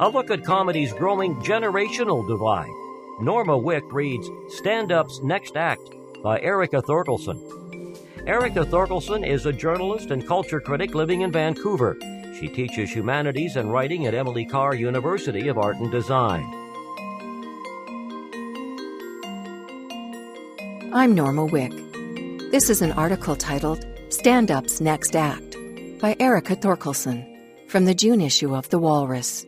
A look at comedy's growing generational divide. Norma Wick reads Stand Up's Next Act by Erica Thorkelson. Erica Thorkelson is a journalist and culture critic living in Vancouver. She teaches humanities and writing at Emily Carr University of Art and Design. I'm Norma Wick. This is an article titled Stand Up's Next Act by Erica Thorkelson from the June issue of The Walrus.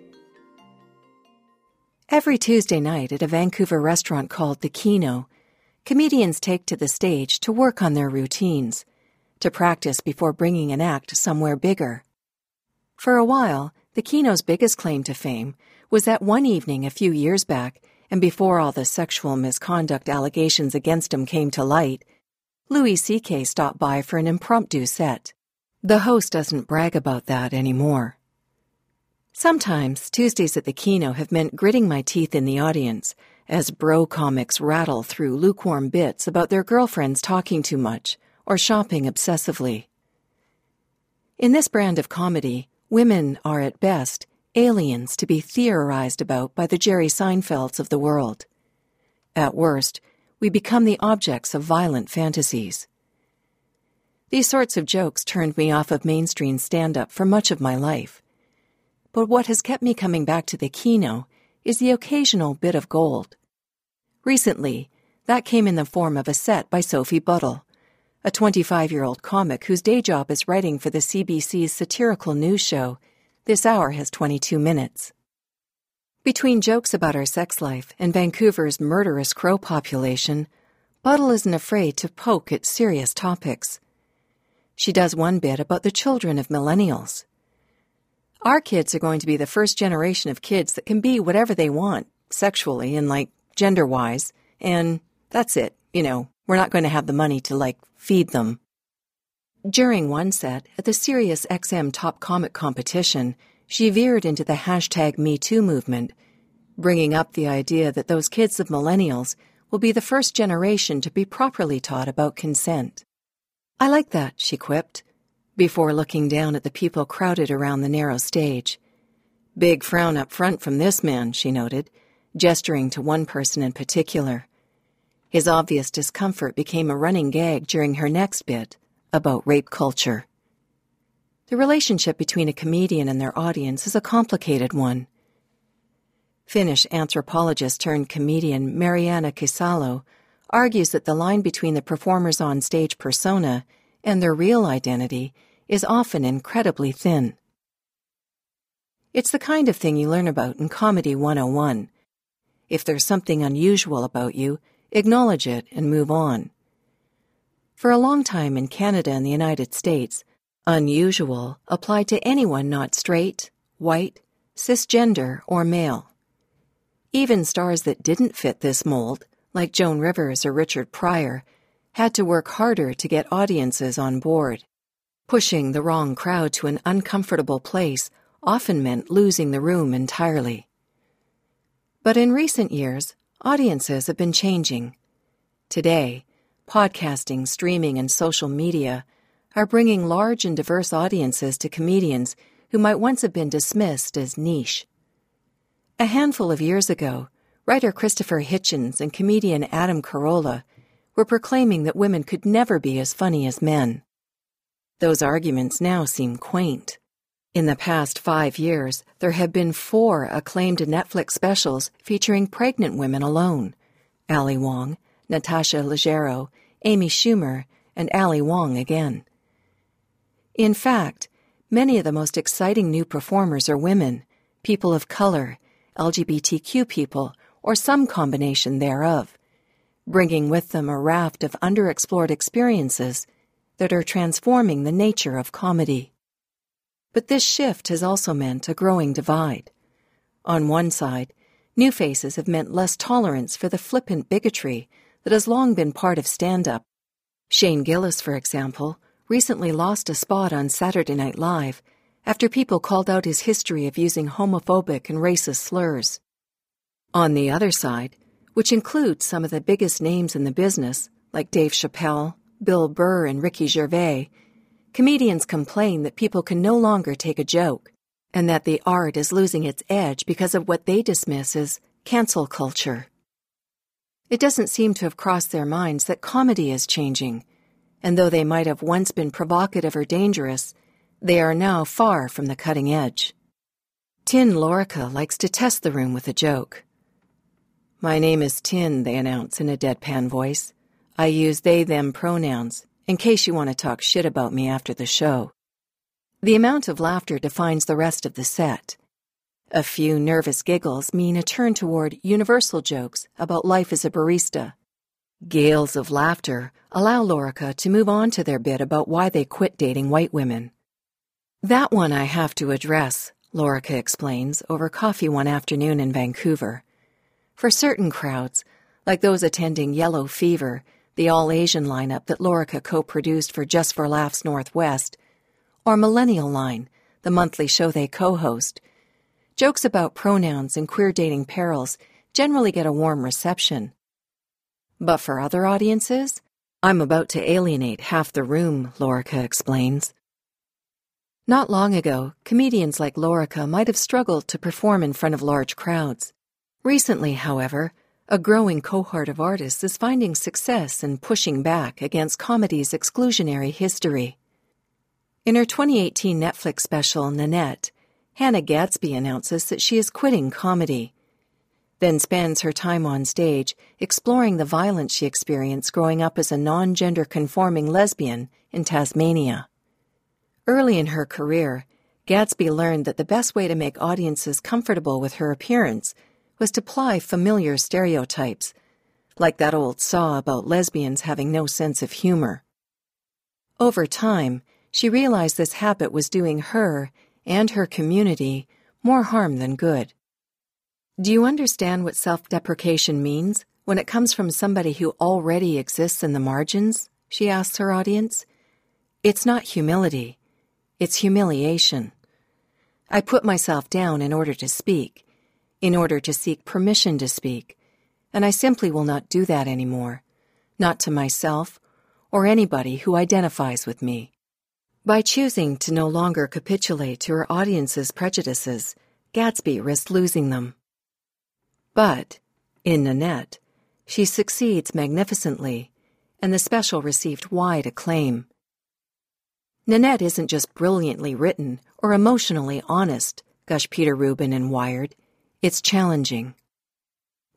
Every Tuesday night at a Vancouver restaurant called The Kino, comedians take to the stage to work on their routines, to practice before bringing an act somewhere bigger. For a while, The Kino's biggest claim to fame was that one evening a few years back, and before all the sexual misconduct allegations against him came to light, Louis C.K. stopped by for an impromptu set. The host doesn't brag about that anymore. Sometimes Tuesdays at the Kino have meant gritting my teeth in the audience as bro comics rattle through lukewarm bits about their girlfriends talking too much or shopping obsessively. In this brand of comedy, women are at best aliens to be theorized about by the Jerry Seinfelds of the world. At worst, we become the objects of violent fantasies. These sorts of jokes turned me off of mainstream stand up for much of my life. But what has kept me coming back to the Kino is the occasional bit of gold. Recently, that came in the form of a set by Sophie Buttle, a 25 year old comic whose day job is writing for the CBC's satirical news show this hour has 22 minutes. Between jokes about our sex life and Vancouver's murderous crow population, Buttle isn't afraid to poke at serious topics. She does one bit about the children of millennials. Our kids are going to be the first generation of kids that can be whatever they want, sexually and like gender wise, and that's it. You know, we're not going to have the money to like feed them. During one set at the Sirius XM Top Comic competition, she veered into the hashtag MeToo movement, bringing up the idea that those kids of millennials will be the first generation to be properly taught about consent. I like that, she quipped, before looking down at the people crowded around the narrow stage. Big frown up front from this man, she noted, gesturing to one person in particular. His obvious discomfort became a running gag during her next bit about rape culture. The relationship between a comedian and their audience is a complicated one. Finnish anthropologist turned comedian Marianna Keisalo argues that the line between the performer's on stage persona and their real identity is often incredibly thin. It's the kind of thing you learn about in Comedy 101. If there's something unusual about you, acknowledge it and move on. For a long time in Canada and the United States, unusual applied to anyone not straight, white, cisgender, or male. Even stars that didn't fit this mold, like Joan Rivers or Richard Pryor, had to work harder to get audiences on board. Pushing the wrong crowd to an uncomfortable place often meant losing the room entirely. But in recent years, audiences have been changing. Today, podcasting, streaming, and social media are bringing large and diverse audiences to comedians who might once have been dismissed as niche. A handful of years ago, writer Christopher Hitchens and comedian Adam Carolla were proclaiming that women could never be as funny as men. Those arguments now seem quaint. In the past five years, there have been four acclaimed Netflix specials featuring pregnant women alone Ali Wong, Natasha Leggero, Amy Schumer, and Ali Wong again. In fact, many of the most exciting new performers are women, people of color, LGBTQ people, or some combination thereof, bringing with them a raft of underexplored experiences that are transforming the nature of comedy. But this shift has also meant a growing divide. On one side, New faces have meant less tolerance for the flippant bigotry that has long been part of stand up. Shane Gillis, for example, recently lost a spot on Saturday Night Live after people called out his history of using homophobic and racist slurs. On the other side, which includes some of the biggest names in the business, like Dave Chappelle, Bill Burr, and Ricky Gervais, comedians complain that people can no longer take a joke, and that the art is losing its edge because of what they dismiss as cancel culture. It doesn't seem to have crossed their minds that comedy is changing, and though they might have once been provocative or dangerous, they are now far from the cutting edge. Tin Lorica likes to test the room with a joke. My name is Tin, they announce in a deadpan voice. I use they them pronouns, in case you want to talk shit about me after the show. The amount of laughter defines the rest of the set. A few nervous giggles mean a turn toward universal jokes about life as a barista. Gales of laughter allow Lorica to move on to their bit about why they quit dating white women. That one I have to address, Lorica explains over coffee one afternoon in Vancouver. For certain crowds, like those attending Yellow Fever, the all Asian lineup that Lorica co produced for Just for Laughs Northwest, or Millennial Line, the monthly show they co host, Jokes about pronouns and queer dating perils generally get a warm reception. But for other audiences, I'm about to alienate half the room, Lorica explains. Not long ago, comedians like Lorica might have struggled to perform in front of large crowds. Recently, however, a growing cohort of artists is finding success in pushing back against comedy's exclusionary history. In her 2018 Netflix special, Nanette, Hannah Gadsby announces that she is quitting comedy, then spends her time on stage exploring the violence she experienced growing up as a non gender conforming lesbian in Tasmania. Early in her career, Gadsby learned that the best way to make audiences comfortable with her appearance was to ply familiar stereotypes, like that old saw about lesbians having no sense of humor. Over time, she realized this habit was doing her and her community more harm than good. Do you understand what self deprecation means when it comes from somebody who already exists in the margins? She asks her audience. It's not humility, it's humiliation. I put myself down in order to speak, in order to seek permission to speak, and I simply will not do that anymore, not to myself or anybody who identifies with me. By choosing to no longer capitulate to her audience's prejudices, Gadsby risked losing them. But, in Nanette, she succeeds magnificently, and the special received wide acclaim. Nanette isn't just brilliantly written or emotionally honest, gush Peter Rubin in Wired. It's challenging.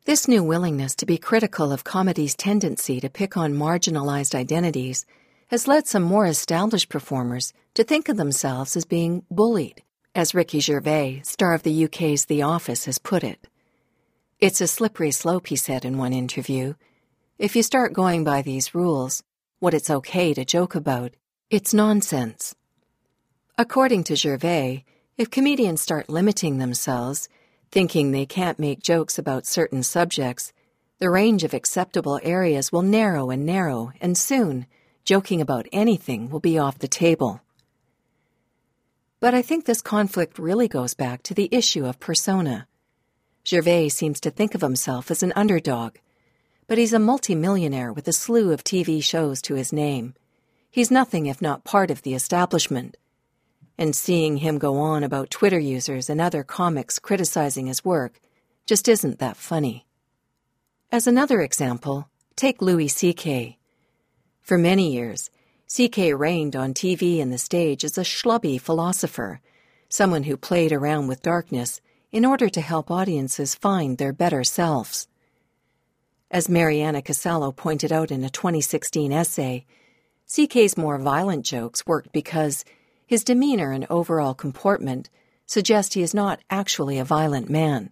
This new willingness to be critical of comedy's tendency to pick on marginalized identities has led some more established performers to think of themselves as being bullied, as Ricky Gervais, star of the UK's The Office, has put it. It's a slippery slope, he said in one interview. If you start going by these rules, what it's okay to joke about, it's nonsense. According to Gervais, if comedians start limiting themselves, thinking they can't make jokes about certain subjects, the range of acceptable areas will narrow and narrow, and soon, joking about anything will be off the table. But I think this conflict really goes back to the issue of persona. Gervais seems to think of himself as an underdog, but he's a multimillionaire with a slew of TV shows to his name. He's nothing if not part of the establishment. And seeing him go on about Twitter users and other comics criticizing his work just isn't that funny. As another example, take Louis C.K. For many years, CK reigned on TV and the stage as a schlubby philosopher, someone who played around with darkness in order to help audiences find their better selves. As Marianna Keisalo pointed out in a 2016 essay, CK's more violent jokes worked because his demeanor and overall comportment suggest he is not actually a violent man.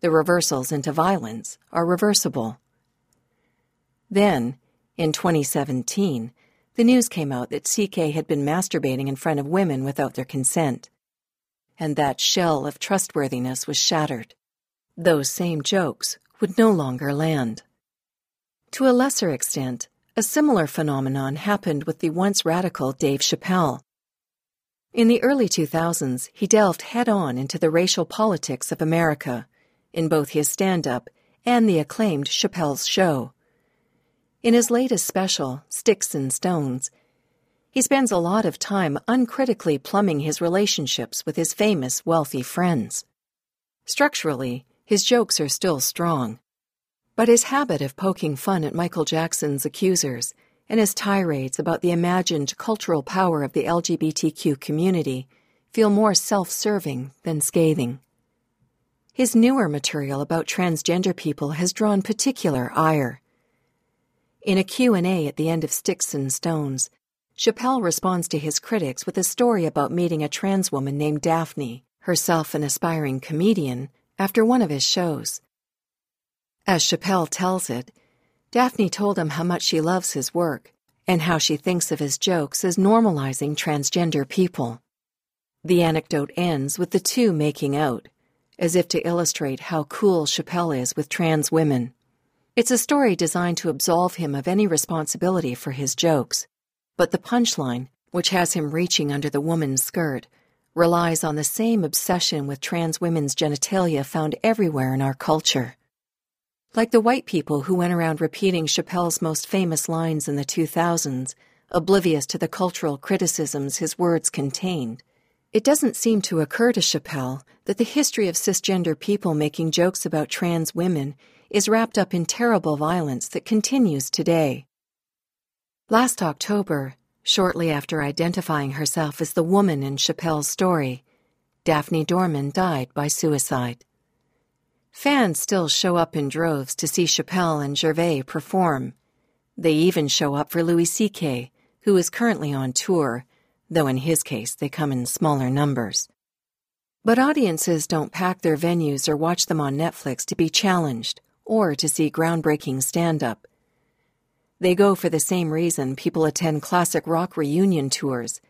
The reversals into violence are reversible. Then, in 2017, the news came out that CK had been masturbating in front of women without their consent. And that shell of trustworthiness was shattered. those same jokes would no longer land. To a lesser extent, a similar phenomenon happened with the once radical Dave Chappelle. In the early 2000s, he delved head on into the racial politics of America in both his stand up and the acclaimed Chappelle's Show. In his latest special, Sticks and Stones, he spends a lot of time uncritically plumbing his relationships with his famous, wealthy friends. Structurally, his jokes are still strong. But his habit of poking fun at Michael Jackson's accusers and his tirades about the imagined cultural power of the LGBTQ community feel more self serving than scathing. His newer material about transgender people has drawn particular ire. In a Q&A at the end of Sticks and Stones, Chappelle responds to his critics with a story about meeting a trans woman named Daphne, herself an aspiring comedian, after one of his shows. As Chappelle tells it, Daphne told him how much she loves his work and how she thinks of his jokes as normalizing transgender people. The anecdote ends with the two making out, as if to illustrate how cool Chappelle is with trans women. It's a story designed to absolve him of any responsibility for his jokes but the punchline, which has him reaching under the woman's skirt, relies on the same obsession with trans women's genitalia found everywhere in our culture. Like the white people who went around repeating Chappelle's most famous lines in the 2000s, oblivious to the cultural criticisms his words contained, it doesn't seem to occur to Chappelle that the history of cisgender people making jokes about trans women is wrapped up in terrible violence that continues today. Last October, shortly after identifying herself as the woman in Chappelle's story, Daphne Dorman died by suicide. Fans still show up in droves to see Chappelle and Gervais perform. They even show up for Louis C.K., who is currently on tour, though in his case they come in smaller numbers. But audiences don't pack their venues or watch them on Netflix to be challenged or to see groundbreaking stand up. They go for the same reason people attend classic rock reunion tours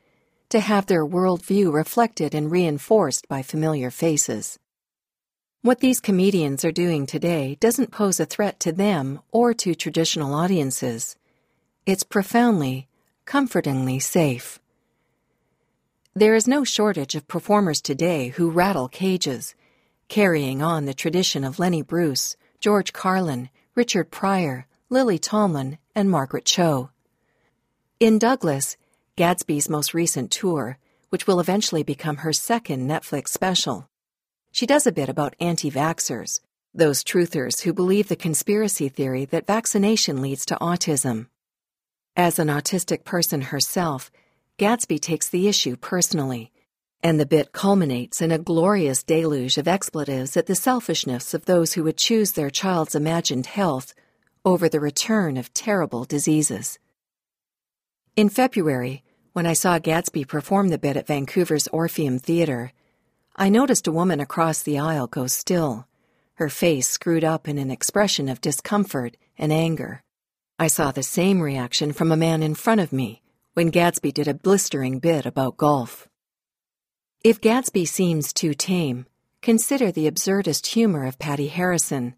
to have their worldview reflected and reinforced by familiar faces. What these comedians are doing today doesn't pose a threat to them or to traditional audiences. It's profoundly, comfortingly safe. There is no shortage of performers today who rattle cages, carrying on the tradition of Lenny Bruce, George Carlin, Richard Pryor, Lily Tomlin, and Margaret Cho. In Douglas, Gadsby's most recent tour, which will eventually become her second Netflix special, she does a bit about anti vaxxers, those truthers who believe the conspiracy theory that vaccination leads to autism. As an autistic person herself, Gadsby takes the issue personally, and the bit culminates in a glorious deluge of expletives at the selfishness of those who would choose their child's imagined health over the return of terrible diseases. In February, when I saw Gadsby perform the bit at Vancouver's Orpheum Theatre, I noticed a woman across the aisle go still, her face screwed up in an expression of discomfort and anger. I saw the same reaction from a man in front of me when Gadsby did a blistering bit about golf. If Gadsby seems too tame, consider the absurdist humor of Patti Harrison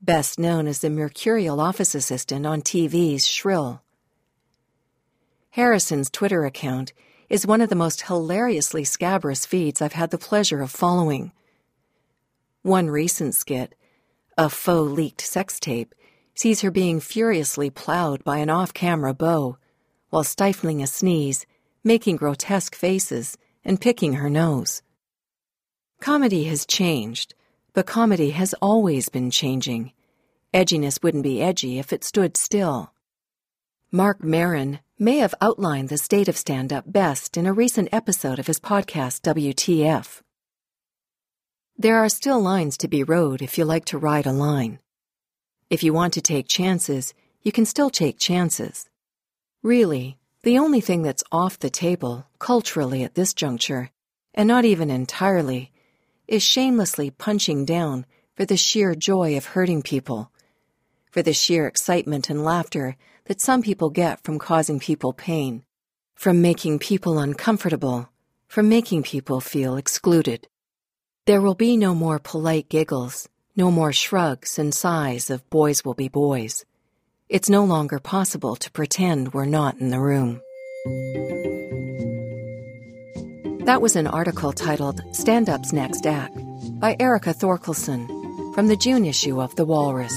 best known as the mercurial office assistant on TV's Shrill. Harrison's Twitter account is one of the most hilariously scabrous feeds I've had the pleasure of following. One recent skit, a faux leaked sex tape, sees her being furiously plowed by an off camera beau while stifling a sneeze, making grotesque faces, and picking her nose. Comedy has changed but comedy has always been changing. Edginess wouldn't be edgy if it stood still. Marc Maron may have outlined the state of stand up best in a recent episode of his podcast, WTF. There are still lines to be rode if you like to ride a line. If you want to take chances, you can still take chances. Really, the only thing that's off the table, culturally at this juncture, and not even entirely, is shamelessly punching down for the sheer joy of hurting people, for the sheer excitement and laughter that some people get from causing people pain, from making people uncomfortable, from making people feel excluded. There will be no more polite giggles, No more shrugs and sighs of boys will be boys. It's no longer possible to pretend we're not in the room. That was an article titled Stand Up's Next Act by Erica Thorkelson from the June issue of The Walrus.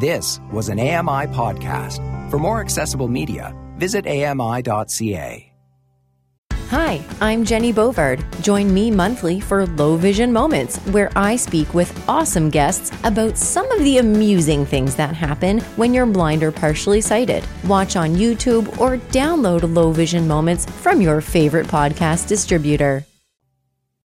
This was an AMI podcast. For more accessible media, visit AMI.ca. Hi, I'm Jenny Bovard. Join me monthly for Low Vision Moments, where I speak with awesome guests about some of the amusing things that happen when you're blind or partially sighted. Watch on YouTube or download Low Vision Moments from your favorite podcast distributor.